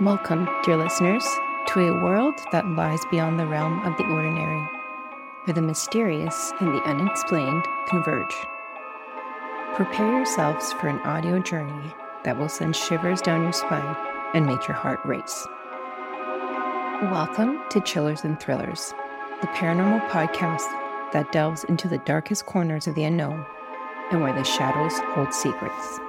Welcome, dear listeners, to a world that lies beyond the realm of the ordinary, where the mysterious and the unexplained converge. Prepare yourselves for an audio journey that will send shivers down your spine and make your heart race. Welcome to Chillers and Thrillers, the paranormal podcast that delves into the darkest corners of the unknown and where the shadows hold secrets.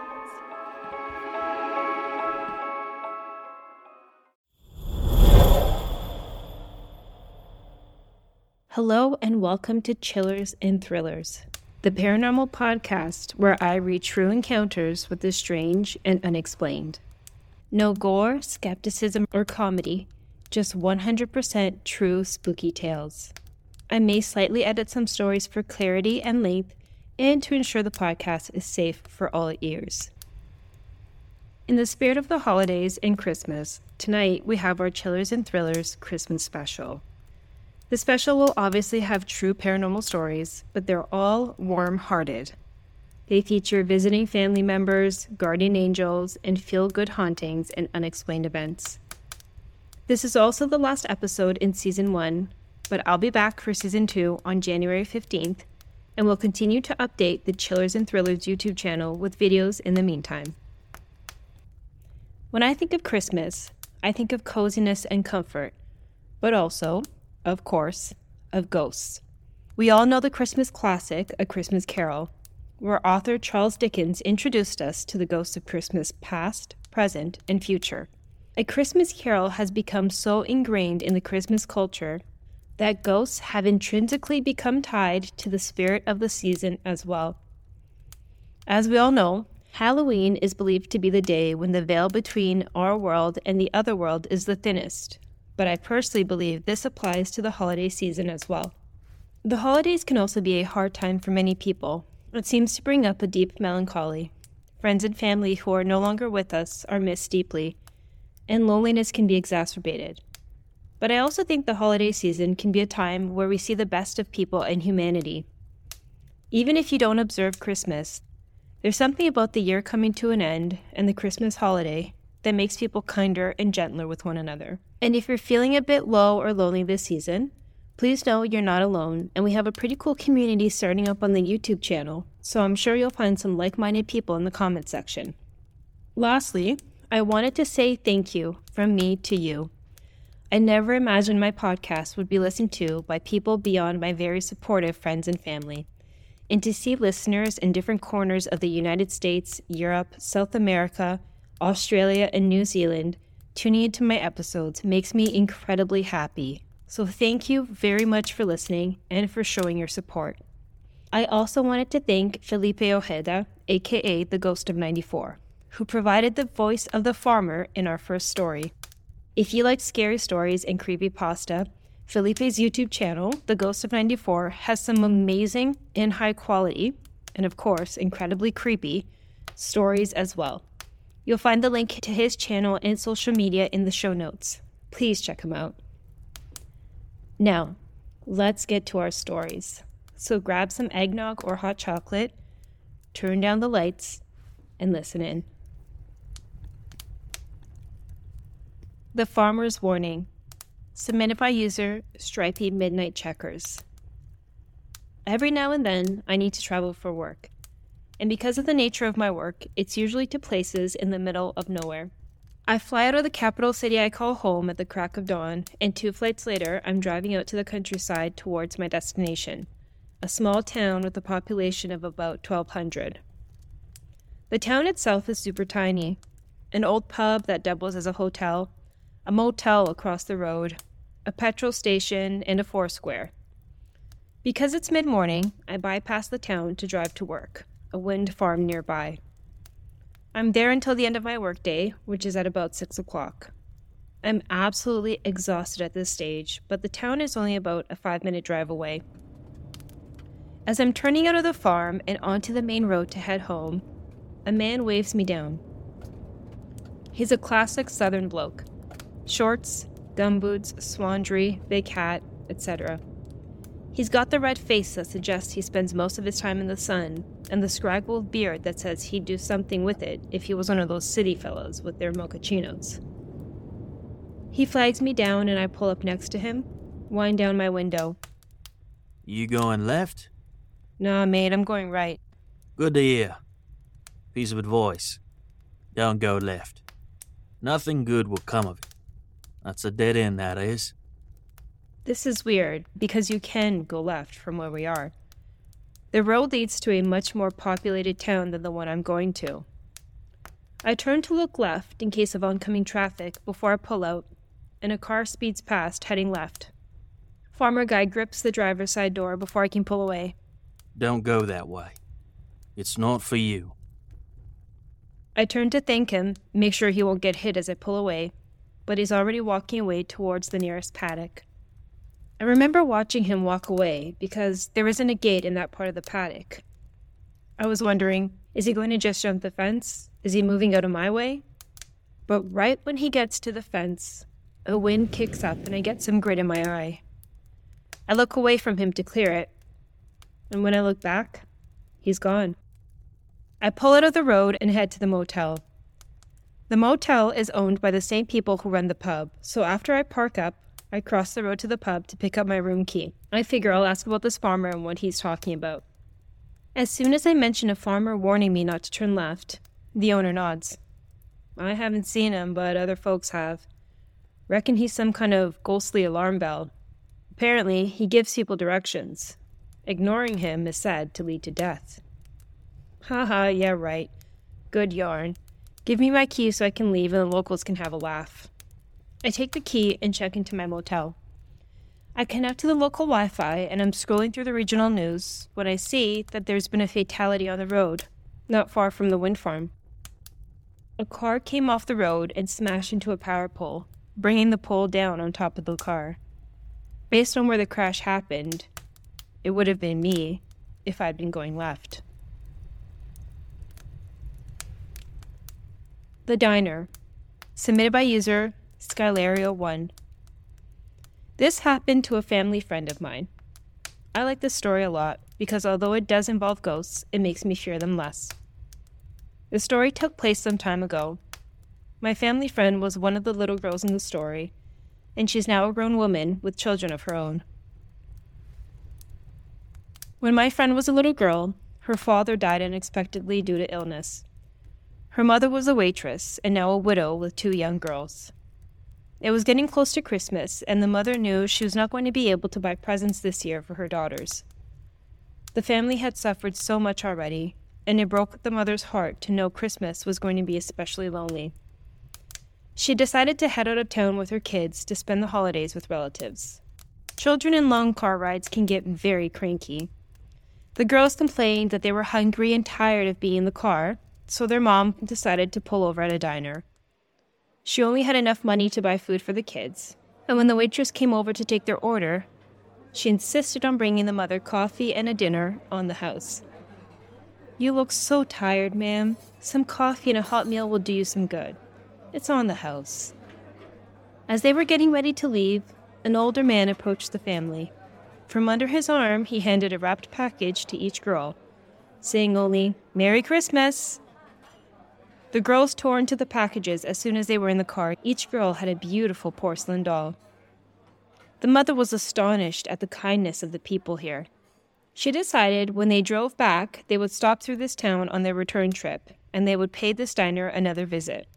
Hello, and welcome to Chillers and Thrillers, the paranormal podcast where I read true encounters with the strange and unexplained. No gore, skepticism, or comedy, just 100% true spooky tales. I may slightly edit some stories for clarity and length and to ensure the podcast is safe for all ears. In the spirit of the holidays and Christmas, tonight we have our Chillers and Thrillers Christmas special. The special will obviously have true paranormal stories, but they're all warm hearted. They feature visiting family members, guardian angels, and feel good hauntings and unexplained events. This is also the last episode in season one, but I'll be back for season two on January 15th, and will continue to update the Chillers and Thrillers YouTube channel with videos in the meantime. When I think of Christmas, I think of coziness and comfort, but also of course, of ghosts. We all know the Christmas classic, A Christmas Carol, where author Charles Dickens introduced us to the ghosts of Christmas past, present, and future. A Christmas Carol has become so ingrained in the Christmas culture that ghosts have intrinsically become tied to the spirit of the season as well. As we all know, Halloween is believed to be the day when the veil between our world and the other world is the thinnest, but I personally believe this applies to the holiday season as well. The holidays can also be a hard time for many people. It seems to bring up a deep melancholy. Friends and family who are no longer with us are missed deeply, and loneliness can be exacerbated. But I also think the holiday season can be a time where we see the best of people and humanity. Even if you don't observe Christmas, there's something about the year coming to an end and the Christmas holiday that makes people kinder and gentler with one another. And if you're feeling a bit low or lonely this season, please know you're not alone, and we have a pretty cool community starting up on the YouTube channel, so I'm sure you'll find some like minded people in the comment section. Lastly, I wanted to say thank you from me to you. I never imagined my podcast would be listened to by people beyond my very supportive friends and family. And to see listeners in different corners of the United States, Europe, South America, Australia, and New Zealand tuning into my episodes makes me incredibly happy. So thank you very much for listening and for showing your support. I also wanted to thank Felipe Ojeda, aka the Ghost of 94, who provided the voice of the farmer in our first story. If you like scary stories and creepy pasta, Felipe's YouTube channel, The Ghost of 94, has some amazing and high quality, and of course, incredibly creepy, stories as well. You'll find the link to his channel and social media in the show notes. Please check him out. Now, let's get to our stories. So grab some eggnog or hot chocolate, turn down the lights, and listen in. The Farmer's Warning, submitted by user Stripey Midnight Checkers. Every now and then, I need to travel for work and because of the nature of my work, it's usually to places in the middle of nowhere. I fly out of the capital city I call home at the crack of dawn, and two flights later, I'm driving out to the countryside towards my destination, a small town with a population of about 1,200. The town itself is super tiny an old pub that doubles as a hotel, a motel across the road, a petrol station, and a Four Square. Because it's mid morning, I bypass the town to drive to work a wind farm nearby. I'm there until the end of my workday, which is at about 6 o'clock. I'm absolutely exhausted at this stage, but the town is only about a five minute drive away. As I'm turning out of the farm and onto the main road to head home, a man waves me down. He's a classic southern bloke shorts, gumboots, Swanndri, big hat, etc. He's got the red face that suggests he spends most of his time in the sun, and the scraggled beard that says he'd do something with it if he was one of those city fellows with their mochachinos. He flags me down and I pull up next to him, wind down my window. You going left? Nah, mate, I'm going right. Good to hear. Piece of advice. Don't go left. Nothing good will come of it. That's a dead end, that is. This is weird because you can go left from where we are. The road leads to a much more populated town than the one I'm going to. I turn to look left in case of oncoming traffic before I pull out, and a car speeds past heading left. Farmer guy grips the driver's side door before I can pull away. Don't go that way. It's not for you. I turn to thank him, make sure he won't get hit as I pull away, but he's already walking away towards the nearest paddock. I remember watching him walk away because there isn't a gate in that part of the paddock. I was wondering, is he going to just jump the fence? Is he moving out of my way? But right when he gets to the fence, a wind kicks up and I get some grit in my eye. I look away from him to clear it, and when I look back, he's gone. I pull out of the road and head to the motel. The motel is owned by the same people who run the pub, so after I park up, I cross the road to the pub to pick up my room key. I figure I'll ask about this farmer and what he's talking about. As soon as I mention a farmer warning me not to turn left, the owner nods. I haven't seen him, but other folks have. Reckon he's some kind of ghostly alarm bell. Apparently, he gives people directions. Ignoring him is said to lead to death. Ha Haha, yeah, right. Good yarn. Give me my key so I can leave and the locals can have a laugh. I take the key and check into my motel. I connect to the local Wi Fi and I'm scrolling through the regional news when I see that there's been a fatality on the road, not far from the wind farm. A car came off the road and smashed into a power pole, bringing the pole down on top of the car. Based on where the crash happened, it would have been me if I'd been going left. The Diner, submitted by user Skylario1. This happened to a family friend of mine. I like this story a lot because although it does involve ghosts, it makes me fear them less. The story took place some time ago. My family friend was one of the little girls in the story, and she's now a grown woman with children of her own. When my friend was a little girl, her father died unexpectedly due to illness. Her mother was a waitress and now a widow with two young girls. It was getting close to Christmas, and the mother knew she was not going to be able to buy presents this year for her daughters. The family had suffered so much already, and it broke the mother's heart to know Christmas was going to be especially lonely. She decided to head out of town with her kids to spend the holidays with relatives. Children in long car rides can get very cranky. The girls complained that they were hungry and tired of being in the car, so their mom decided to pull over at a diner. She only had enough money to buy food for the kids, and when the waitress came over to take their order, she insisted on bringing the mother coffee and a dinner on the house. You look so tired, ma'am. Some coffee and a hot meal will do you some good. It's on the house. As they were getting ready to leave, an older man approached the family. From under his arm, he handed a wrapped package to each girl, saying only, Merry Christmas! The girls tore into the packages as soon as they were in the car. Each girl had a beautiful porcelain doll. The mother was astonished at the kindness of the people here. She decided when they drove back, they would stop through this town on their return trip, and they would pay this diner another visit.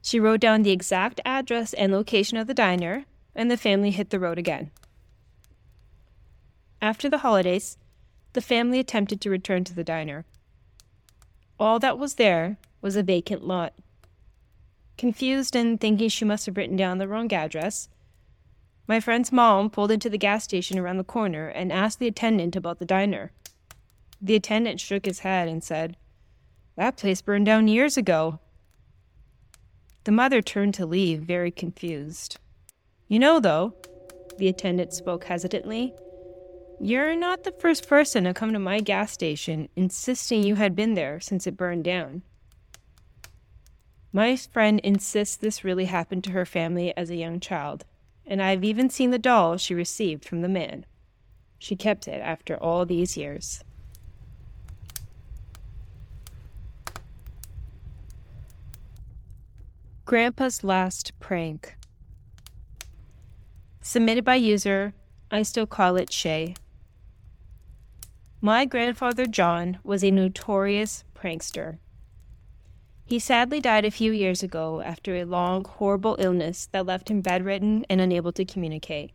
She wrote down the exact address and location of the diner, and the family hit the road again. After the holidays, the family attempted to return to the diner. All that was there was a vacant lot. Confused and thinking she must have written down the wrong address, my friend's mom pulled into the gas station around the corner and asked the attendant about the diner. The attendant shook his head and said, That place burned down years ago. The mother turned to leave, very confused. You know, though, the attendant spoke hesitantly, you're not the first person to come to my gas station insisting you had been there since it burned down. My friend insists this really happened to her family as a young child, and I've even seen the doll she received from the man. She kept it after all these years. Grandpa's last prank. Submitted by user, I still call it Shea. My grandfather John was a notorious prankster. He sadly died a few years ago after a long, horrible illness that left him bedridden and unable to communicate.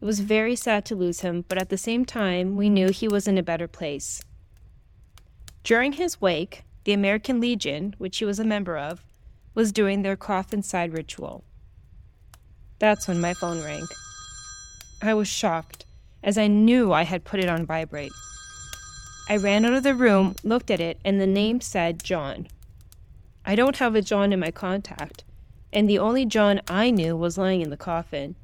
It was very sad to lose him, but at the same time, we knew he was in a better place. During his wake, the American Legion, which he was a member of, was doing their coffin side ritual. That's when my phone rang. I was shocked, as I knew I had put it on vibrate. I ran out of the room, looked at it, and the name said John. I don't have a John in my contact, and the only John I knew was lying in the coffin.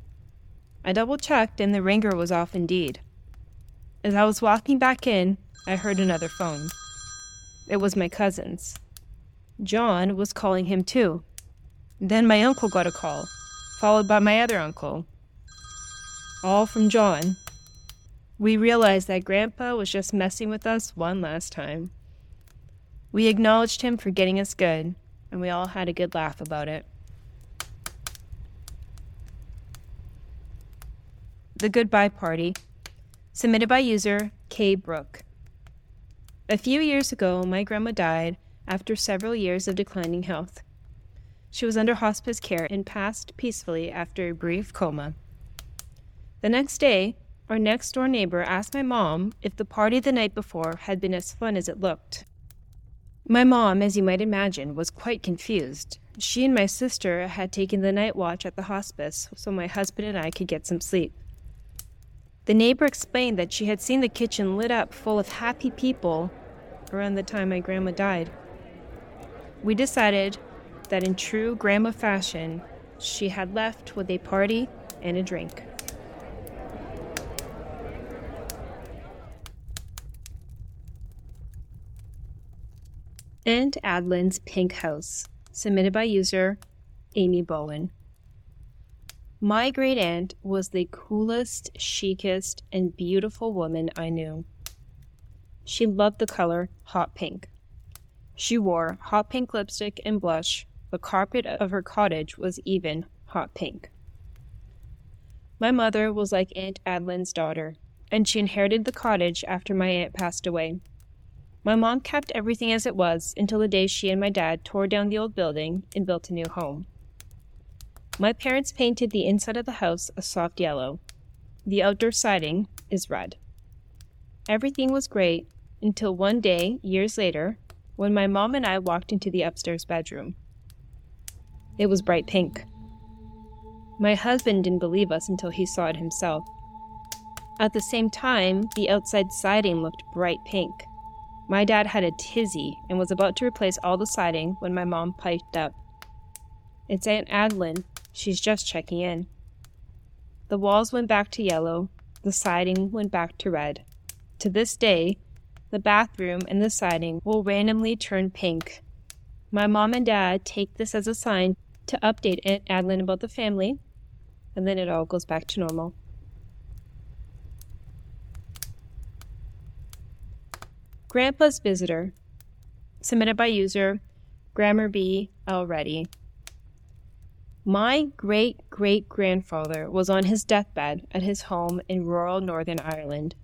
I double checked, and the ringer was off indeed. As I was walking back in, I heard another phone. It was my cousin's. John was calling him too. Then my uncle got a call, followed by my other uncle. All from John, we realized that Grandpa was just messing with us one last time. We acknowledged him for getting us good, and we all had a good laugh about it. The Goodbye Party, submitted by user K. Brook. A few years ago, my grandma died after several years of declining health. She was under hospice care and passed peacefully after a brief coma. The next day, our next door neighbor asked my mom if the party the night before had been as fun as it looked. My mom, as you might imagine, was quite confused. She and my sister had taken the night watch at the hospice so my husband and I could get some sleep. The neighbor explained that she had seen the kitchen lit up full of happy people around the time my grandma died. We decided that in true grandma fashion, she had left with a party and a drink. And Adlin's Pink House, submitted by user Amy Bowen. My great aunt was the coolest, chicest, and beautiful woman I knew. She loved the color hot pink. She wore hot pink lipstick and blush. The carpet of her cottage was even hot pink. My mother was like Aunt Adlyn's daughter, and she inherited the cottage after my aunt passed away. My mom kept everything as it was until the day she and my dad tore down the old building and built a new home. My parents painted the inside of the house a soft yellow. The outdoor siding is red. Everything was great until one day, years later, when my mom and I walked into the upstairs bedroom. It was bright pink. My husband didn't believe us until he saw it himself. At the same time, the outside siding looked bright pink. My dad had a tizzy and was about to replace all the siding when my mom piped up. It's Aunt Adlyn. She's just checking in. The walls went back to yellow, the siding went back to red. To this day, the bathroom and the siding will randomly turn pink. My mom and dad take this as a sign to update Aunt Adlyn about the family, and then it all goes back to normal. Grandpa's Visitor, submitted by user Grammar B already. My great great grandfather was on his deathbed at his home in rural Northern Ireland.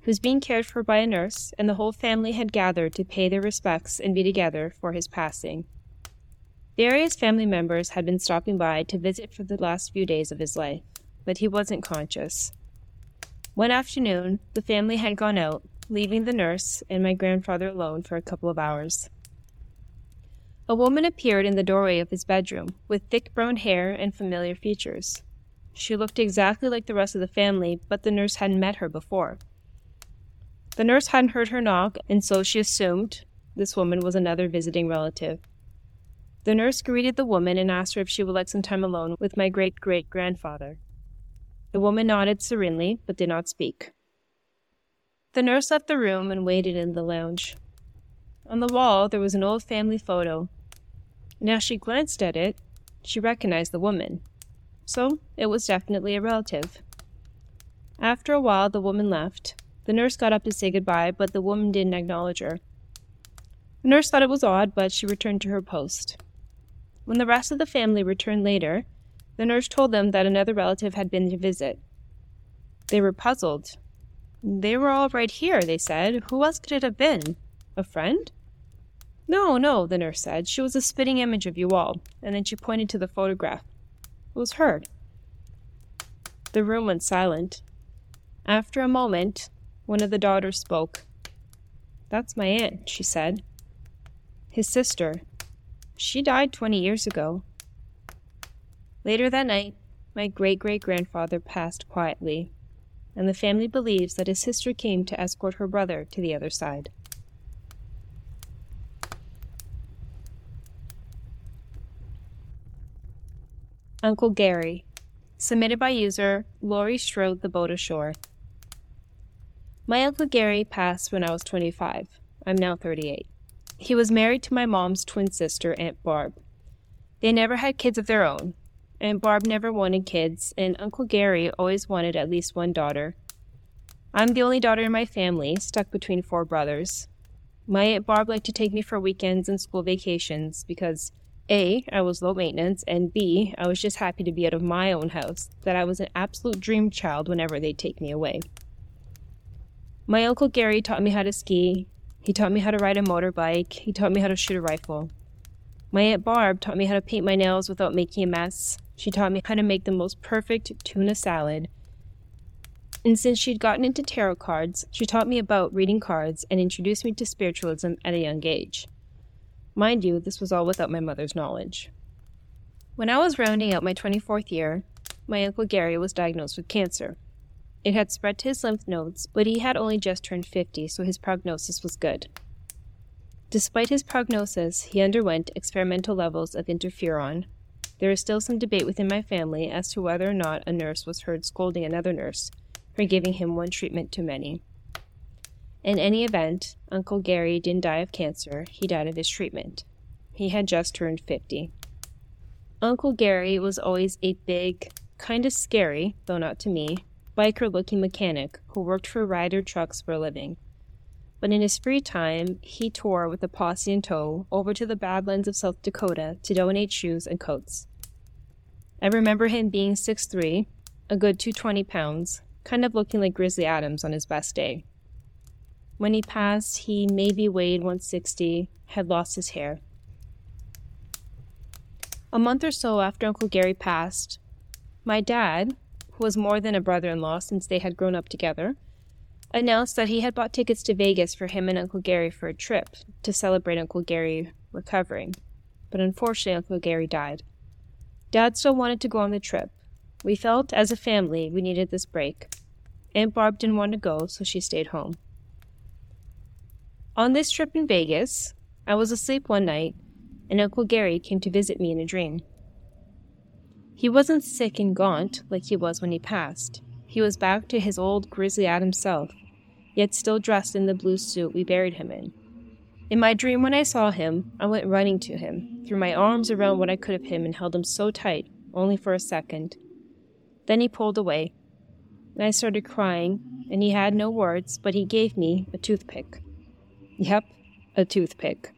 He was being cared for by a nurse, and the whole family had gathered to pay their respects and be together for his passing. Various family members had been stopping by to visit for the last few days of his life, but he wasn't conscious. One afternoon, the family had gone out, leaving the nurse and my grandfather alone for a couple of hours. A woman appeared in the doorway of his bedroom with thick brown hair and familiar features. She looked exactly like the rest of the family, but the nurse hadn't met her before. The nurse hadn't heard her knock, and so she assumed this woman was another visiting relative. The nurse greeted the woman and asked her if she would like some time alone with my great great grandfather. The woman nodded serenely, but did not speak. The nurse left the room and waited in the lounge. On the wall, there was an old family photo. As she glanced at it, she recognized the woman. So it was definitely a relative. After a while, the woman left. The nurse got up to say goodbye, but the woman didn't acknowledge her. The nurse thought it was odd, but she returned to her post. When the rest of the family returned later, The nurse told them that another relative had been to visit. They were puzzled. They were all right here, they said. Who else could it have been? A friend? No, no, the nurse said. She was a spitting image of you all. And then she pointed to the photograph. It was her. The room went silent. After a moment, one of the daughters spoke. That's my aunt, she said. His sister. She died 20 years ago. Later that night, my great great grandfather passed quietly, and the family believes that his sister came to escort her brother to the other side. Uncle Gary, submitted by user Laurie strode the boat ashore. My Uncle Gary passed when I was 25. I'm now 38. He was married to my mom's twin sister, Aunt Barb. They never had kids of their own, and Barb never wanted kids, and Uncle Gary always wanted at least one daughter. I'm the only daughter in my family, stuck between four brothers. My Aunt Barb liked to take me for weekends and school vacations because A, I was low maintenance, and B, I was just happy to be out of my own house, that I was an absolute dream child whenever they'd take me away. My Uncle Gary taught me how to ski, he taught me how to ride a motorbike, he taught me how to shoot a rifle. My Aunt Barb taught me how to paint my nails without making a mess, she taught me how to make the most perfect tuna salad. And since she'd gotten into tarot cards, she taught me about reading cards and introduced me to spiritualism at a young age. Mind you, this was all without my mother's knowledge. When I was rounding out my 24th year, my Uncle Gary was diagnosed with cancer. It had spread to his lymph nodes, but he had only just turned 50, so his prognosis was good. Despite his prognosis, he underwent experimental levels of interferon, there is still some debate within my family as to whether or not a nurse was heard scolding another nurse for giving him one treatment too many. In any event, Uncle Gary didn't die of cancer, he died of his treatment. He had just turned 50. Uncle Gary was always a big, kind of scary, though not to me, biker looking mechanic who worked for Ryder trucks for a living. But in his free time, he tore with a posse in tow over to the Badlands of South Dakota to donate shoes and coats. I remember him being 6'3, a good 220 pounds, kind of looking like Grizzly Adams on his best day. When he passed, he maybe weighed 160, had lost his hair. A month or so after Uncle Gary passed, my dad, who was more than a brother in law since they had grown up together, announced that he had bought tickets to Vegas for him and Uncle Gary for a trip to celebrate Uncle Gary recovering. But unfortunately, Uncle Gary died. Dad still wanted to go on the trip. We felt, as a family, we needed this break. Aunt Barb didn't want to go, so she stayed home. On this trip in Vegas, I was asleep one night, and Uncle Gary came to visit me in a dream. He wasn't sick and gaunt like he was when he passed. He was back to his old Grizzly Adams self, yet still dressed in the blue suit we buried him in. In my dream, when I saw him, I went running to him, threw my arms around what I could of him, and held him so tight, only for a second. Then he pulled away. and I started crying, and he had no words, but he gave me a toothpick. Yep, a toothpick.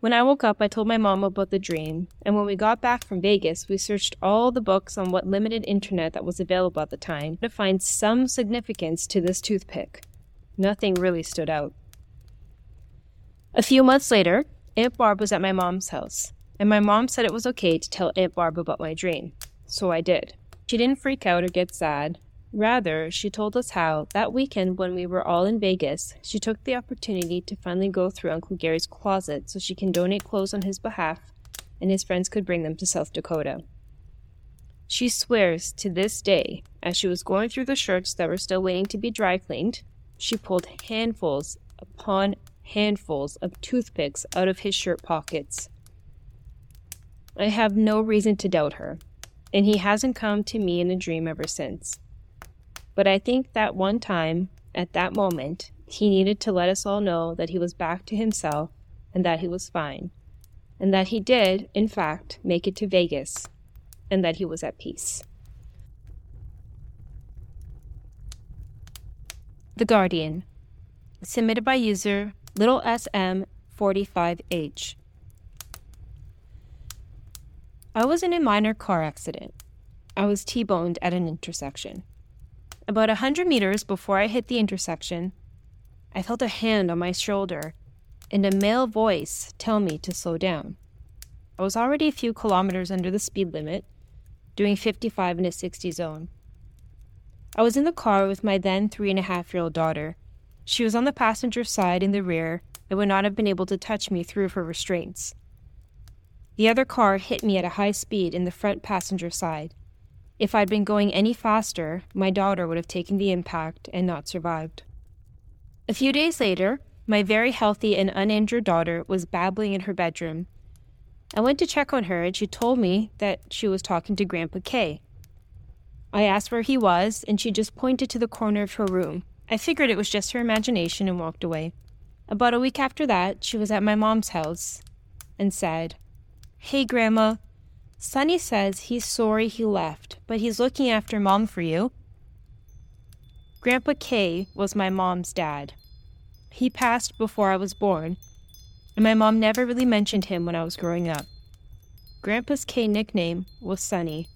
When I woke up, I told my mom about the dream, and when we got back from Vegas, we searched all the books on what limited internet that was available at the time to find some significance to this toothpick. Nothing really stood out. A few months later, Aunt Barb was at my mom's house, and my mom said it was okay to tell Aunt Barb about my dream. So I did. She didn't freak out or get sad. Rather, she told us how, that weekend when we were all in Vegas, she took the opportunity to finally go through Uncle Gary's closet so she can donate clothes on his behalf and his friends could bring them to South Dakota. She swears to this day, as she was going through the shirts that were still waiting to be dry cleaned, she pulled handfuls upon handfuls of toothpicks out of his shirt pockets. I have no reason to doubt her, and he hasn't come to me in a dream ever since. But I think that one time, at that moment, he needed to let us all know that he was back to himself and that he was fine, and that he did, in fact, make it to Vegas, and that he was at peace. The Guardian, submitted by user little sm 45h. I was in a minor car accident. I was T boned at an intersection. About a hundred meters before I hit the intersection, I felt a hand on my shoulder and a male voice tell me to slow down. I was already a few kilometers under the speed limit, doing 55 in a 60 zone. I was in the car with my then three and a half year old daughter. She was on the passenger side in the rear and would not have been able to touch me through her restraints. The other car hit me at a high speed in the front passenger side. If I'd been going any faster, my daughter would have taken the impact and not survived. A few days later, my very healthy and uninjured daughter was babbling in her bedroom. I went to check on her and she told me that she was talking to Grandpa K. I asked where he was and she just pointed to the corner of her room. I figured it was just her imagination and walked away. About a week after that, she was at my mom's house and said, Hey, Grandma, Sonny says he's sorry he left, but he's looking after Mom for you. Grandpa K was my mom's dad. He passed before I was born, and my mom never really mentioned him when I was growing up. Grandpa's K nickname was Sonny.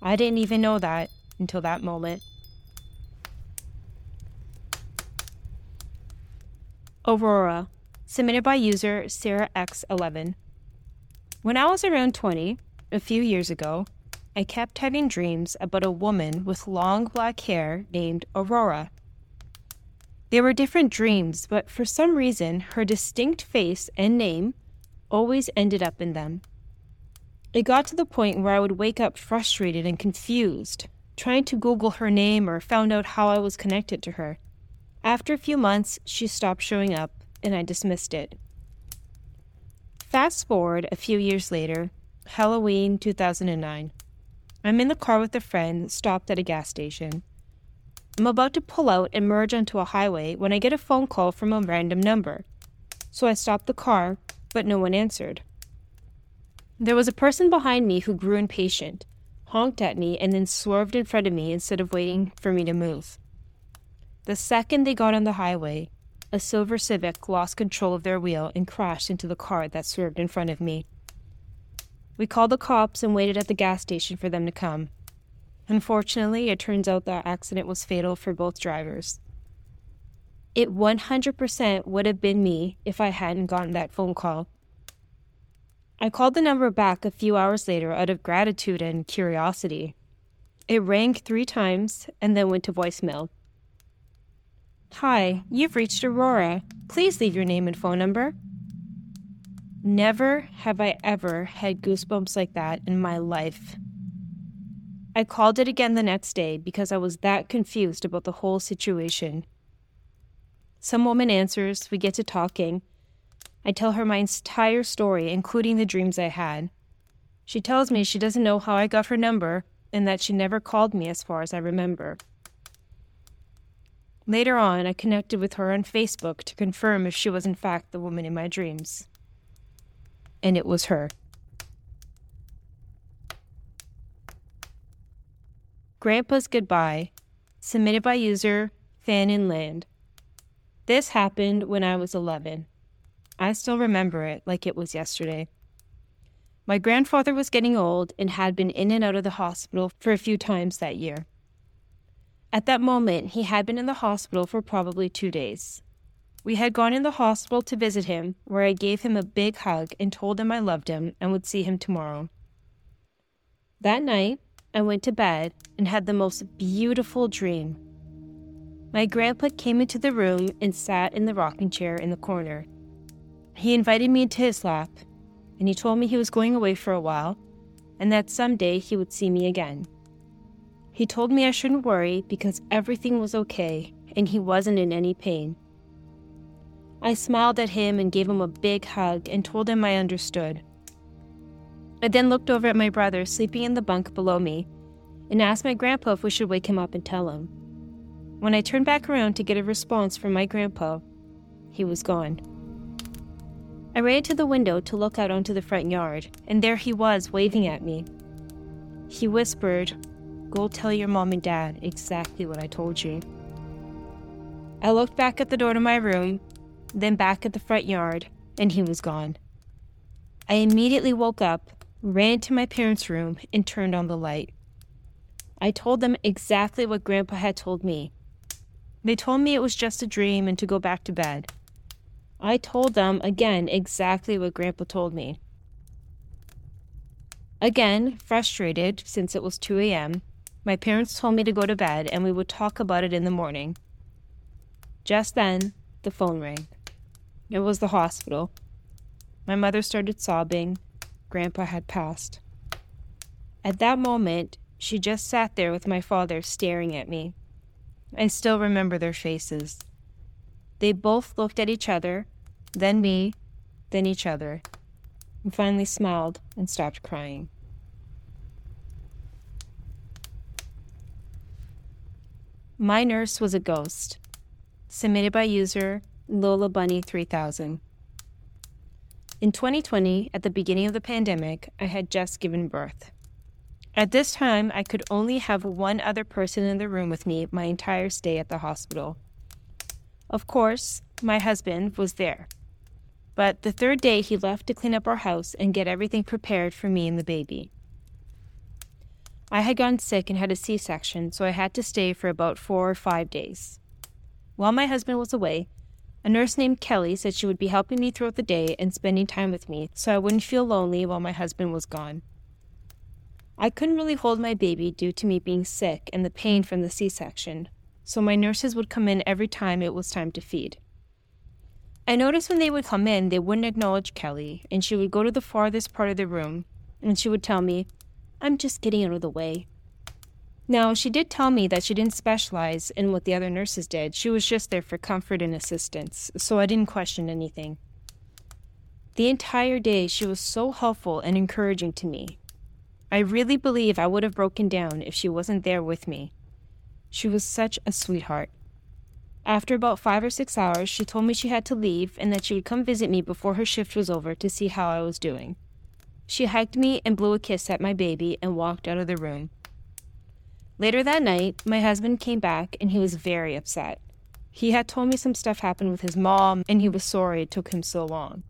I didn't even know that until that moment. Aurora, submitted by user Sarax11. When I was around 20, a few years ago, I kept having dreams about a woman with long black hair named Aurora. They were different dreams, but for some reason, her distinct face and name always ended up in them. It got to the point where I would wake up frustrated and confused, trying to Google her name or found out how I was connected to her. After a few months, she stopped showing up, and I dismissed it. Fast forward a few years later, Halloween 2009. I'm in the car with a friend, stopped at a gas station. I'm about to pull out and merge onto a highway when I get a phone call from a random number. So I stopped the car, but no one answered. There was a person behind me who grew impatient, honked at me, and then swerved in front of me instead of waiting for me to move. The second they got on the highway, a silver Civic lost control of their wheel and crashed into the car that swerved in front of me. We called the cops and waited at the gas station for them to come. Unfortunately, it turns out the accident was fatal for both drivers. It 100% would have been me if I hadn't gotten that phone call. I called the number back a few hours later out of gratitude and curiosity. It rang three times and then went to voicemail. Hi, you've reached Aurora. Please leave your name and phone number. Never have I ever had goosebumps like that in my life. I called it again the next day because I was that confused about the whole situation. Some woman answers, we get to talking. I tell her my entire story, including the dreams I had. She tells me she doesn't know how I got her number and that she never called me as far as I remember. Later on, I connected with her on Facebook to confirm if she was in fact the woman in my dreams. And it was her. Grandpa's Goodbye, submitted by user Fan in Land. This happened when I was 11. I still remember it like it was yesterday. My grandfather was getting old and had been in and out of the hospital for a few times that year. At that moment, he had been in the hospital for probably two days. We had gone in the hospital to visit him, where I gave him a big hug and told him I loved him and would see him tomorrow. That night, I went to bed and had the most beautiful dream. My grandpa came into the room and sat in the rocking chair in the corner. He invited me into his lap, and he told me he was going away for a while and that someday he would see me again. He told me I shouldn't worry because everything was okay and he wasn't in any pain. I smiled at him and gave him a big hug and told him I understood. I then looked over at my brother sleeping in the bunk below me and asked my grandpa if we should wake him up and tell him. When I turned back around to get a response from my grandpa, he was gone. I ran to the window to look out onto the front yard, and there he was waving at me. He whispered, Go tell your mom and dad exactly what I told you. I looked back at the door to my room, then back at the front yard, and he was gone. I immediately woke up ran to my parents' room, and turned on the light. I told them exactly what Grandpa had told me. They told me it was just a dream and to go back to bed. I told them again exactly what Grandpa told me. Again, frustrated since it was 2 a.m., my parents told me to go to bed and we would talk about it in the morning. Just then, the phone rang. It was the hospital. My mother started sobbing. Grandpa had passed. At that moment, she just sat there with my father staring at me. I still remember their faces. They both looked at each other, then me, then each other, and finally smiled and stopped crying. My nurse was a ghost. Submitted by user Lola Bunny 3000. In 2020, at the beginning of the pandemic, I had just given birth. At this time, I could only have one other person in the room with me my entire stay at the hospital. Of course, my husband was there. But the third day, he left to clean up our house and get everything prepared for me and the baby. I had gotten sick and had a C section, so I had to stay for about four or five days. While my husband was away, a nurse named Kelly said she would be helping me throughout the day and spending time with me so I wouldn't feel lonely while my husband was gone. I couldn't really hold my baby due to me being sick and the pain from the C section, so my nurses would come in every time it was time to feed. I noticed when they would come in, they wouldn't acknowledge Kelly, and she would go to the farthest part of the room, and she would tell me, I'm just getting out of the way. Now, she did tell me that she didn't specialize in what the other nurses did. She was just there for comfort and assistance, so I didn't question anything. The entire day, she was so helpful and encouraging to me. I really believe I would have broken down if she wasn't there with me. She was such a sweetheart. After about five or six hours, she told me she had to leave and that she would come visit me before her shift was over to see how I was doing. She hugged me and blew a kiss at my baby and walked out of the room. Later that night, my husband came back and he was very upset. He had told me some stuff happened with his mom and he was sorry it took him so long.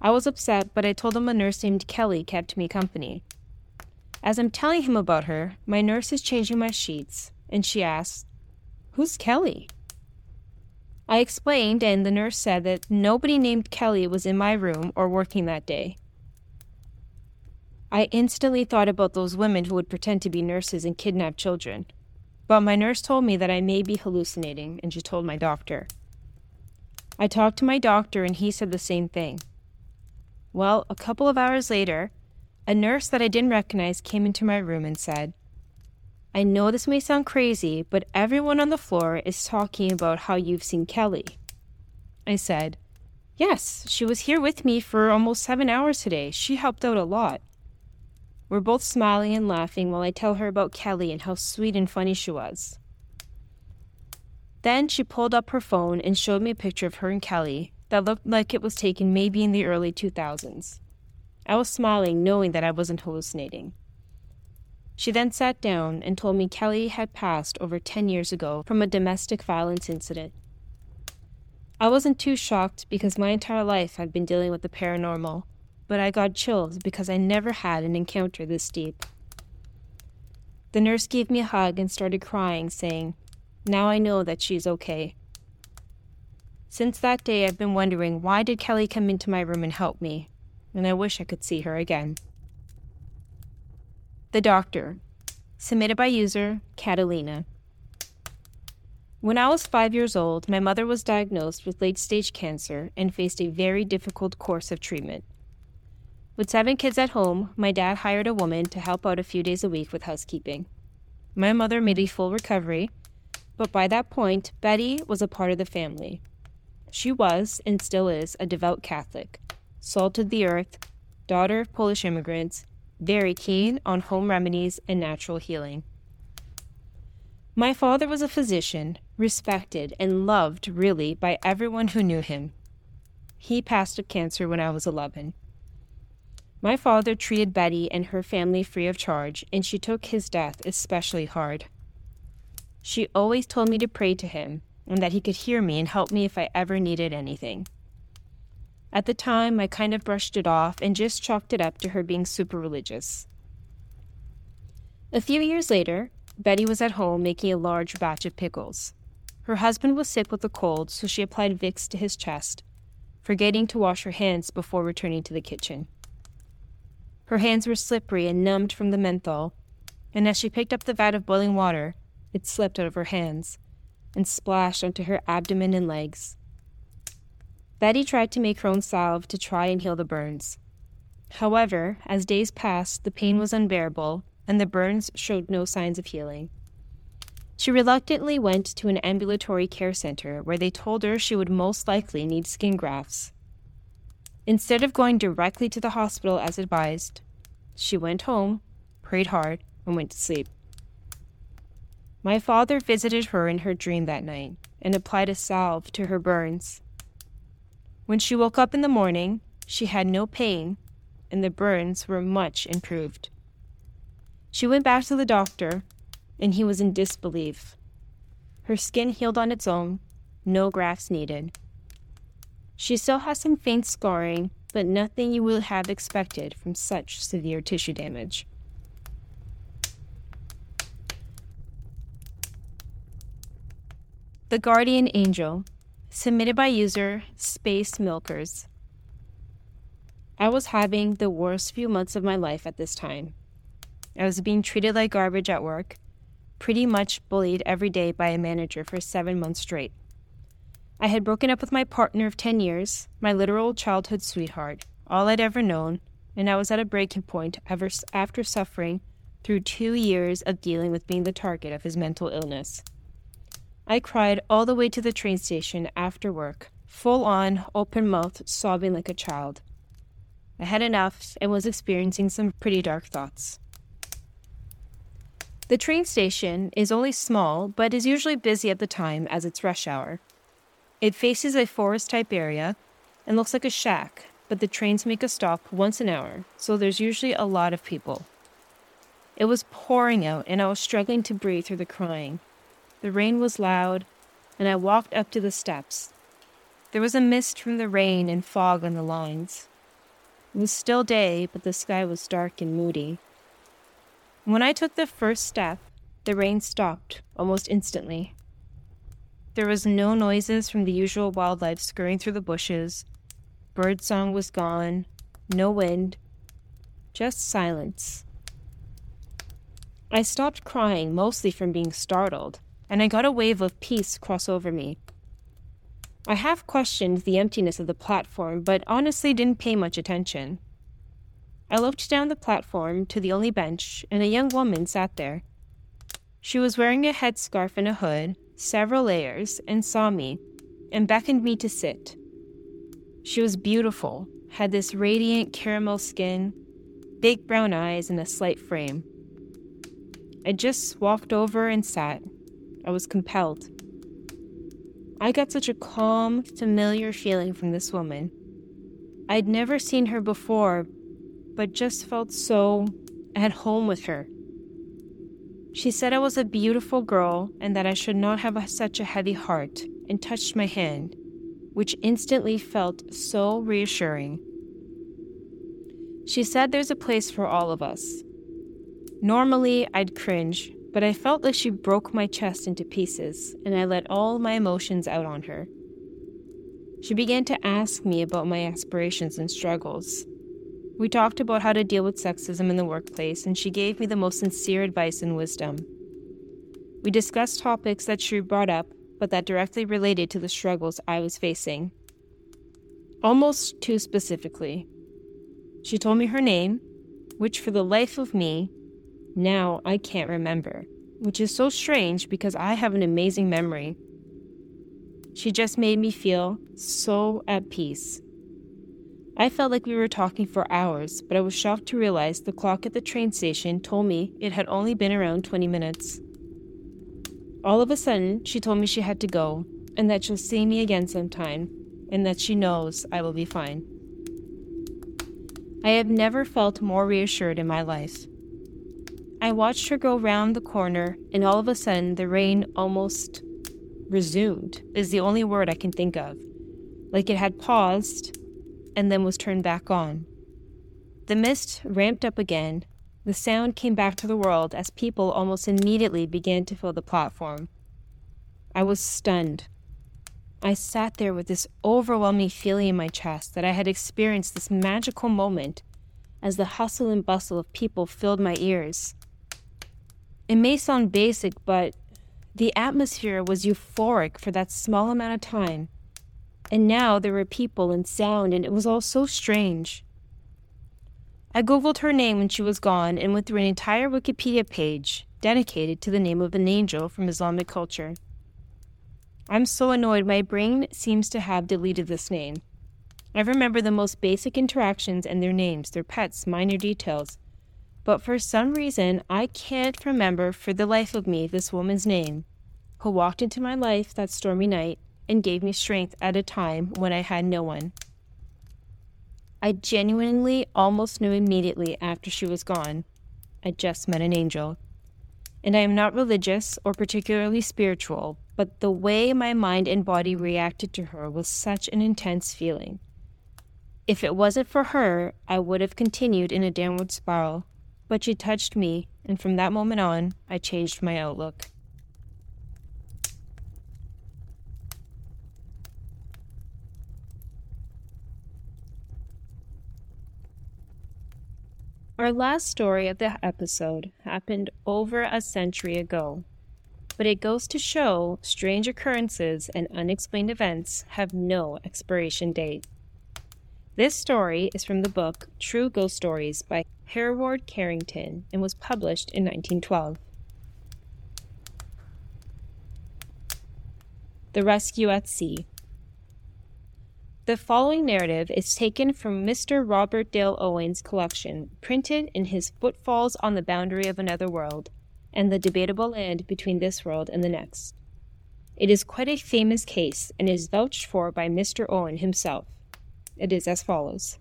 I was upset, but I told him a nurse named Kelly kept me company. As I'm telling him about her, my nurse is changing my sheets, and she asks, Who's Kelly? I explained, and the nurse said that nobody named Kelly was in my room or working that day. I instantly thought about those women who would pretend to be nurses and kidnap children. But my nurse told me that I may be hallucinating, and she told my doctor. I talked to my doctor, and he said the same thing. Well, a couple of hours later, a nurse that I didn't recognize came into my room and said, I know this may sound crazy, but everyone on the floor is talking about how you've seen Kelly. I said, Yes, she was here with me for almost seven hours today. She helped out a lot. We're both smiling and laughing while I tell her about Kelly and how sweet and funny she was. Then she pulled up her phone and showed me a picture of her and Kelly that looked like it was taken maybe in the early 2000s. I was smiling, knowing that I wasn't hallucinating. She then sat down and told me Kelly had passed over 10 years ago from a domestic violence incident. I wasn't too shocked because my entire life I've been dealing with the paranormal but I got chills because I never had an encounter this deep. The nurse gave me a hug and started crying, saying, Now I know that she's okay. Since that day, I've been wondering why did Kelly come into my room and help me, and I wish I could see her again. The Doctor, submitted by user Catalina. When I was five years old, my mother was diagnosed with late stage cancer and faced a very difficult course of treatment. With seven kids at home, my dad hired a woman to help out a few days a week with housekeeping. My mother made a full recovery, but by that point, Betty was a part of the family. She was, and still is, a devout Catholic, salt of the earth, daughter of Polish immigrants, very keen on home remedies and natural healing. My father was a physician, respected and loved really by everyone who knew him. He passed of cancer when I was 11. My father treated Betty and her family free of charge, and she took his death especially hard. She always told me to pray to him and that he could hear me and help me if I ever needed anything. At the time, I kind of brushed it off and just chalked it up to her being super religious. A few years later, Betty was at home making a large batch of pickles. Her husband was sick with a cold, so she applied Vicks to his chest, forgetting to wash her hands before returning to the kitchen. Her hands were slippery and numbed from the menthol, and as she picked up the vat of boiling water, it slipped out of her hands and splashed onto her abdomen and legs. Betty tried to make her own salve to try and heal the burns. However, as days passed, the pain was unbearable and the burns showed no signs of healing. She reluctantly went to an ambulatory care center where they told her she would most likely need skin grafts. Instead of going directly to the hospital as advised, she went home, prayed hard, and went to sleep. My father visited her in her dream that night and applied a salve to her burns. When she woke up in the morning, she had no pain and the burns were much improved. She went back to the doctor, and he was in disbelief. Her skin healed on its own, no grafts needed. She still has some faint scarring, but nothing you would have expected from such severe tissue damage. The Guardian Angel, submitted by user Space Milkers. I was having the worst few months of my life at this time. I was being treated like garbage at work, pretty much bullied every day by a manager for seven months straight. I had broken up with my partner of 10 years, my literal childhood sweetheart, all I'd ever known, and I was at a breaking point ever after suffering through two years of dealing with being the target of his mental illness. I cried all the way to the train station after work, full on, open mouthed, sobbing like a child. I had enough and was experiencing some pretty dark thoughts. The train station is only small, but is usually busy at the time as it's rush hour. It faces a forest type area and looks like a shack, but the trains make a stop once an hour, so there's usually a lot of people. It was pouring out, and I was struggling to breathe through the crying. The rain was loud, and I walked up to the steps. There was a mist from the rain and fog on the lines. It was still day, but the sky was dark and moody. When I took the first step, the rain stopped almost instantly. There was no noises from the usual wildlife scurrying through the bushes. Birdsong was gone, no wind, just silence. I stopped crying, mostly from being startled, and I got a wave of peace cross over me. I half questioned the emptiness of the platform, but honestly didn't pay much attention. I looked down the platform to the only bench, and a young woman sat there. She was wearing a headscarf and a hood, several layers, and saw me, and beckoned me to sit. She was beautiful, had this radiant caramel skin, big brown eyes, and a slight frame. I just walked over and sat. I was compelled. I got such a calm, familiar feeling from this woman. I'd never seen her before, but just felt so at home with her. She said I was a beautiful girl and that I should not have a, such a heavy heart, and touched my hand, which instantly felt so reassuring. She said there's a place for all of us. Normally, I'd cringe, but I felt like she broke my chest into pieces, and I let all my emotions out on her. She began to ask me about my aspirations and struggles, we talked about how to deal with sexism in the workplace, and she gave me the most sincere advice and wisdom. We discussed topics that she brought up, but that directly related to the struggles I was facing. Almost too specifically. She told me her name, which for the life of me, now I can't remember, which is so strange because I have an amazing memory. She just made me feel so at peace. I felt like we were talking for hours, but I was shocked to realize the clock at the train station told me it had only been around 20 minutes. All of a sudden, she told me she had to go, and that she'll see me again sometime, and that she knows I will be fine. I have never felt more reassured in my life. I watched her go round the corner, and all of a sudden, the rain almost resumed, is the only word I can think of. Like it had paused and then was turned back on. The mist ramped up again. The sound came back to the world as people almost immediately began to fill the platform. I was stunned. I sat there with this overwhelming feeling in my chest that I had experienced this magical moment as the hustle and bustle of people filled my ears. It may sound basic, but the atmosphere was euphoric for that small amount of time. And now there were people and sound, and it was all so strange. I googled her name when she was gone and went through an entire Wikipedia page dedicated to the name of an angel from Islamic culture. I'm so annoyed my brain seems to have deleted this name. I remember the most basic interactions and their names, their pets, minor details. But for some reason, I can't remember for the life of me this woman's name, who walked into my life that stormy night and gave me strength at a time when I had no one. I genuinely almost knew immediately after she was gone. I just met an angel. And I am not religious or particularly spiritual, but the way my mind and body reacted to her was such an intense feeling. If it wasn't for her, I would have continued in a downward spiral, but she touched me, and from that moment on, I changed my outlook. Our last story of the episode happened over a century ago but it goes to show strange occurrences and unexplained events have no expiration date. This story is from the book True Ghost Stories by Hereward Carrington and was published in 1912. The Rescue at Sea. The following narrative is taken from Mr. Robert Dale Owen's collection, printed in his Footfalls on the Boundary of Another World, and the debatable land between this world and the next. It is quite a famous case and is vouched for by Mr. Owen himself. It is as follows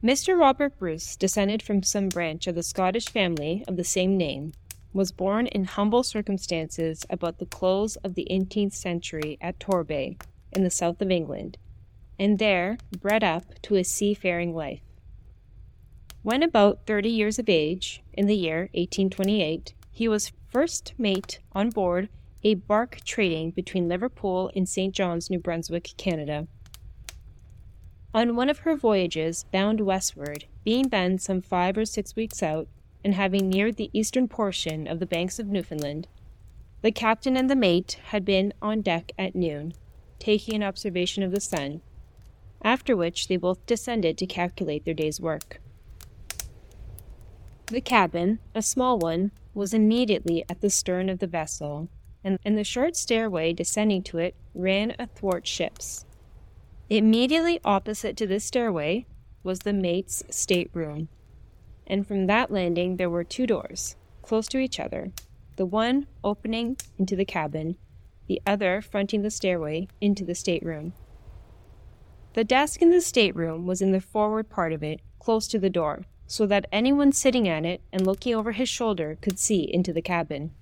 Mr. Robert Bruce, descended from some branch of the Scottish family of the same name, was born in humble circumstances about the close of the 18th century at Torbay, in the south of England, and there bred up to a seafaring life. When about 30 years of age, in the year 1828, he was first mate on board a bark trading between Liverpool and St. John's, New Brunswick, Canada. On one of her voyages bound westward, being then some five or six weeks out, and having neared the eastern portion of the banks of Newfoundland, the captain and the mate had been on deck at noon, taking an observation of the sun, after which they both descended to calculate their day's work. The cabin, a small one, was immediately at the stern of the vessel, and, and the short stairway descending to it ran athwartships. Immediately opposite to this stairway was the mate's stateroom, and from that landing there were two doors, close to each other, the one opening into the cabin, the other fronting the stairway into the stateroom. The desk in the stateroom was in the forward part of it, close to the door, so that anyone sitting at it and looking over his shoulder could see into the cabin.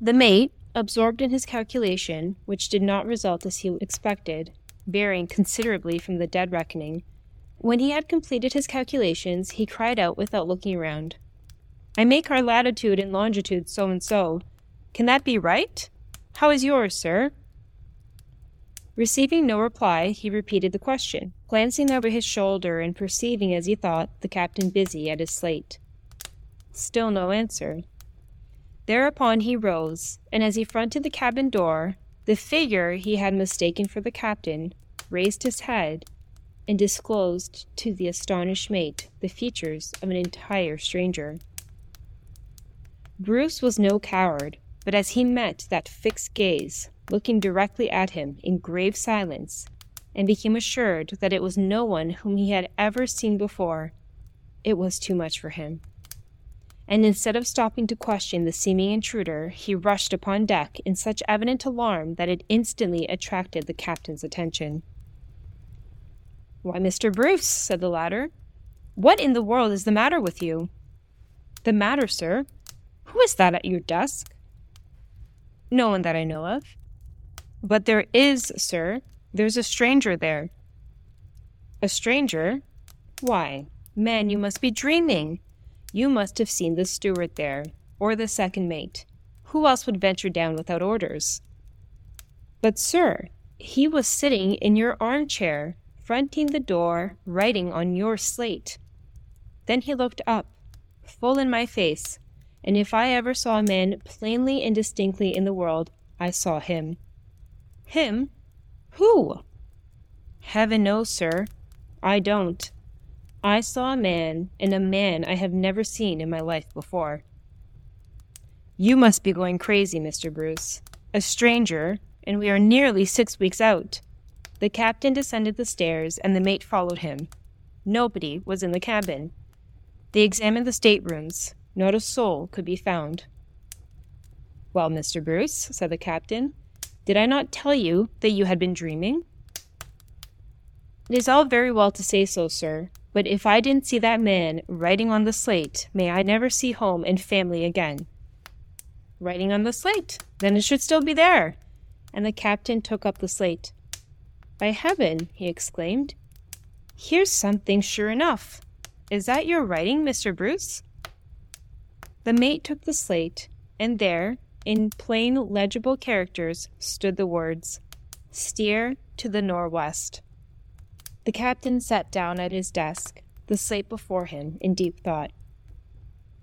The mate, absorbed in his calculation, which did not result as he expected, varying considerably from the dead reckoning, when he had completed his calculations, he cried out without looking around, I make our latitude and longitude so and so. Can that be right? How is yours, sir? Receiving no reply, he repeated the question, glancing over his shoulder and perceiving, as he thought, the captain busy at his slate. Still no answer. Thereupon he rose, and as he fronted the cabin door, the figure he had mistaken for the captain raised his head and disclosed to the astonished mate the features of an entire stranger. Bruce was no coward, but as he met that fixed gaze, looking directly at him in grave silence, and became assured that it was no one whom he had ever seen before. It was too much for him. And instead of stopping to question the seeming intruder, he rushed upon deck in such evident alarm that it instantly attracted the captain's attention. Why, Mr. Bruce, said the latter, what in the world is the matter with you? The matter, sir? Who is that at your desk? No one that I know of. But there is, sir. There's a stranger there. A stranger? Why, man, you must be dreaming. You must have seen the steward there, or the second mate. Who else would venture down without orders? But, sir, he was sitting in your armchair, fronting the door, writing on your slate. Then he looked up, full in my face, and if I ever saw a man plainly and distinctly in the world, I saw him. Him? Who? Heaven knows, sir. I don't. I saw a man, and a man I have never seen in my life before. You must be going crazy, Mr. Bruce. A stranger, and we are nearly six weeks out. The captain descended the stairs, and the mate followed him. Nobody was in the cabin. They examined the staterooms. Not a soul could be found. Well, Mr. Bruce, said the captain, did I not tell you that you had been dreaming? It is all very well to say so, sir, but if I didn't see that man writing on the slate, may I never see home and family again. Writing on the slate, then it should still be there. And the captain took up the slate. By heaven, he exclaimed, here's something sure enough. Is that your writing, Mr. Bruce? The mate took the slate, and there, in plain legible characters, stood the words, Steer to the nor'west. The captain sat down at his desk, the slate before him, in deep thought.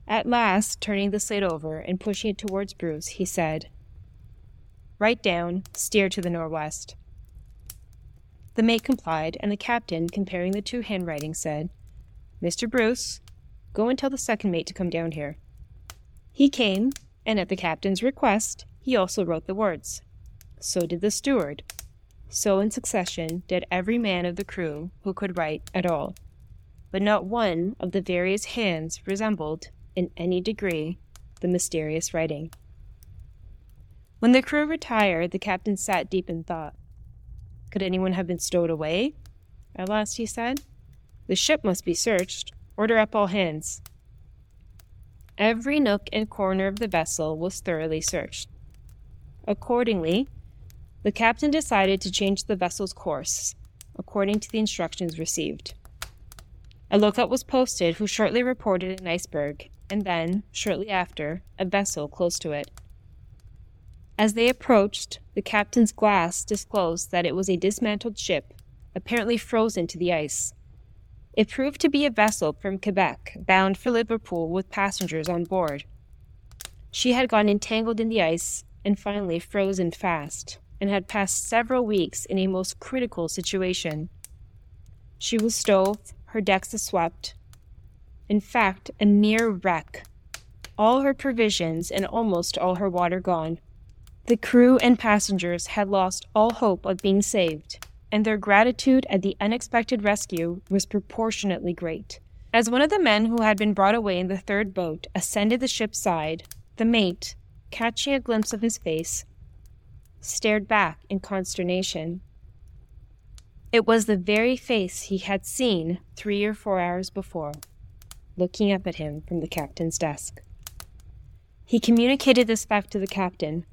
At last, turning the slate over and pushing it towards Bruce, he said, Write down, steer to the nor'west. The mate complied, and the captain, comparing the two handwritings, said, Mr. Bruce, go and tell the second mate to come down here. He came, and at the captain's request, he also wrote the words. So did the steward. So in succession did every man of the crew who could write at all. But not one of the various hands resembled, in any degree, the mysterious writing. When the crew retired, the captain sat deep in thought. Could anyone have been stowed away? At last he said. The ship must be searched. Order up all hands. Every nook and corner of the vessel was thoroughly searched. Accordingly, the captain decided to change the vessel's course, according to the instructions received. A lookout was posted who shortly reported an iceberg, and then, shortly after, a vessel close to it. As they approached, the captain's glass disclosed that it was a dismantled ship, apparently frozen to the ice. It proved to be a vessel from Quebec bound for Liverpool with passengers on board. She had got entangled in the ice and finally frozen fast, and had passed several weeks in a most critical situation. She was stove, her decks swept. In fact, a mere wreck. All her provisions and almost all her water gone. The crew and passengers had lost all hope of being saved and their gratitude at the unexpected rescue was proportionately great. As one of the men who had been brought away in the third boat ascended the ship's side, the mate, catching a glimpse of his face, stared back in consternation. It was the very face he had seen three or four hours before, looking up at him from the captain's desk. He communicated this fact to the captain.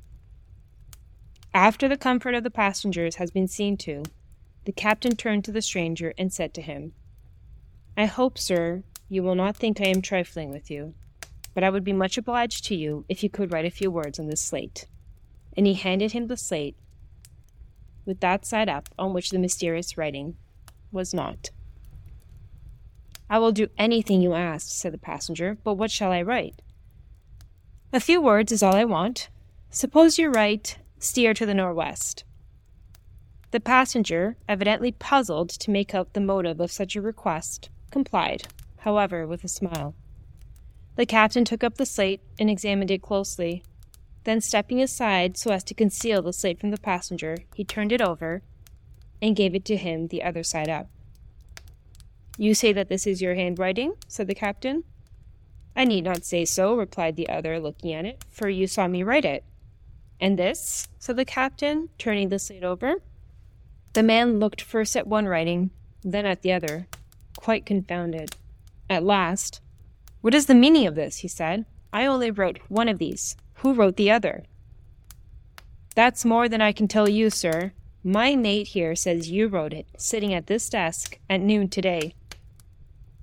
After the comfort of the passengers has been seen to, the captain turned to the stranger and said to him, I hope, sir, you will not think I am trifling with you, but I would be much obliged to you if you could write a few words on this slate. And he handed him the slate with that side up on which the mysterious writing was not. I will do anything you ask, said the passenger, but what shall I write? A few words is all I want. Suppose you write, steer to the nor'west. The passenger, evidently puzzled to make out the motive of such a request, complied, however, with a smile. The captain took up the slate and examined it closely. Then, stepping aside so as to conceal the slate from the passenger, he turned it over and gave it to him the other side up. You say that this is your handwriting? said the captain. I need not say so, replied the other, looking at it, for you saw me write it. And this? said the captain, turning the slate over. The man looked first at one writing, then at the other, quite confounded. At last, What is the meaning of this? he said. I only wrote one of these. Who wrote the other? That's more than I can tell you, sir. My mate here says you wrote it, sitting at this desk at noon today.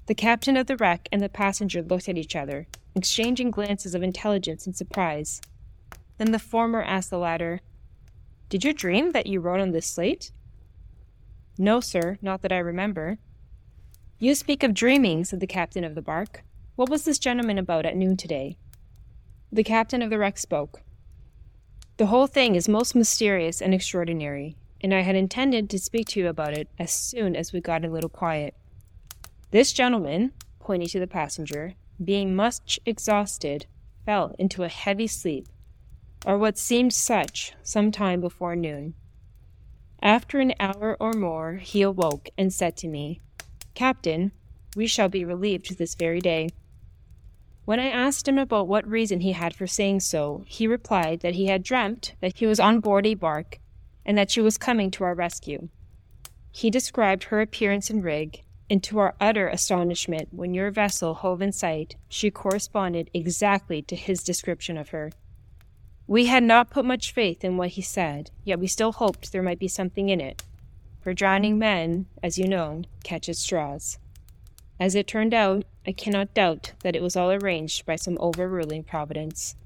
The captain of the wreck and the passenger looked at each other, exchanging glances of intelligence and surprise. Then the former asked the latter, Did you dream that you wrote on this slate? No, sir, not that I remember. You speak of dreaming, said the captain of the bark. What was this gentleman about at noon today? The captain of the wreck spoke. The whole thing is most mysterious and extraordinary, and I had intended to speak to you about it as soon as we got a little quiet. This gentleman, pointing to the passenger, being much exhausted, fell into a heavy sleep, or what seemed such, some time before noon. After an hour or more, he awoke and said to me, Captain, we shall be relieved this very day. When I asked him about what reason he had for saying so, he replied that he had dreamt that he was on board a bark and that she was coming to our rescue. He described her appearance and rig, and to our utter astonishment, when your vessel hove in sight, she corresponded exactly to his description of her. We had not put much faith in what he said, yet we still hoped there might be something in it, for drowning men, as you know, catch at straws. As it turned out, I cannot doubt that it was all arranged by some overruling providence.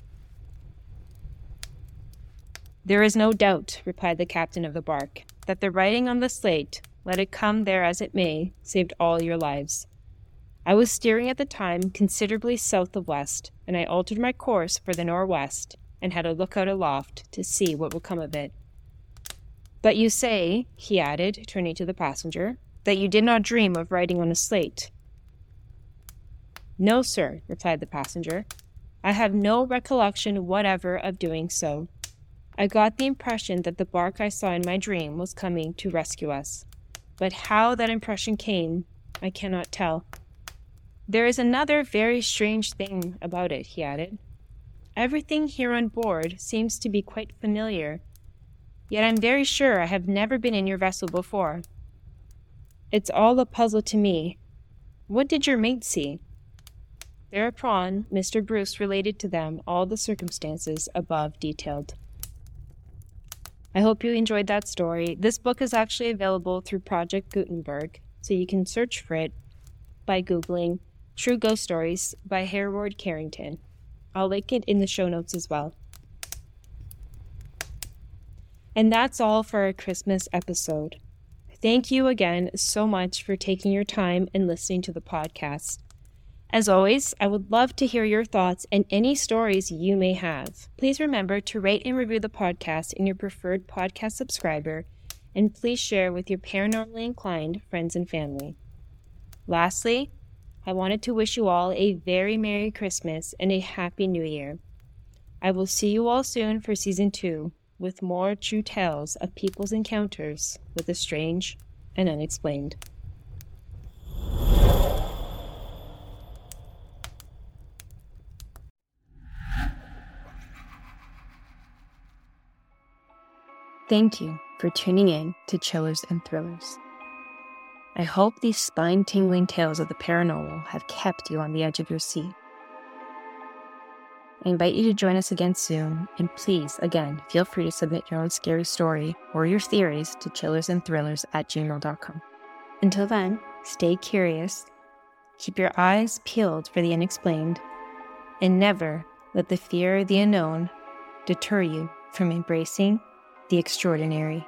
There is no doubt, replied the captain of the bark, that the writing on the slate, let it come there as it may, saved all your lives. I was steering at the time considerably south of west, and I altered my course for the northwest, and had a lookout aloft to see what would come of it. But you say, he added, turning to the passenger, that you did not dream of writing on a slate. No, sir, replied the passenger. I have no recollection whatever of doing so. I got the impression that the bark I saw in my dream was coming to rescue us. But how that impression came, I cannot tell. There is another very strange thing about it, he added. Everything here on board seems to be quite familiar, yet I'm very sure I have never been in your vessel before. It's all a puzzle to me. What did your mate see? Thereupon, Mr. Bruce related to them all the circumstances above detailed. I hope you enjoyed that story. This book is actually available through Project Gutenberg, so you can search for it by Googling True Ghost Stories by Hereward Carrington. I'll link it in the show notes as well. And that's all for our Christmas episode. Thank you again so much for taking your time and listening to the podcast. As always, I would love to hear your thoughts and any stories you may have. Please remember to rate and review the podcast in your preferred podcast subscriber, and please share with your paranormally inclined friends and family. Lastly, I wanted to wish you all a very Merry Christmas and a Happy New Year. I will see you all soon for season two with more true tales of people's encounters with the strange and unexplained. Thank you for tuning in to Chillers and Thrillers. I hope these spine tingling tales of the paranormal have kept you on the edge of your seat. I invite you to join us again soon, and please, again, feel free to submit your own scary story or your theories to chillersandthrillers at gmail.com. Until then, stay curious, keep your eyes peeled for the unexplained, and never let the fear of the unknown deter you from embracing the extraordinary.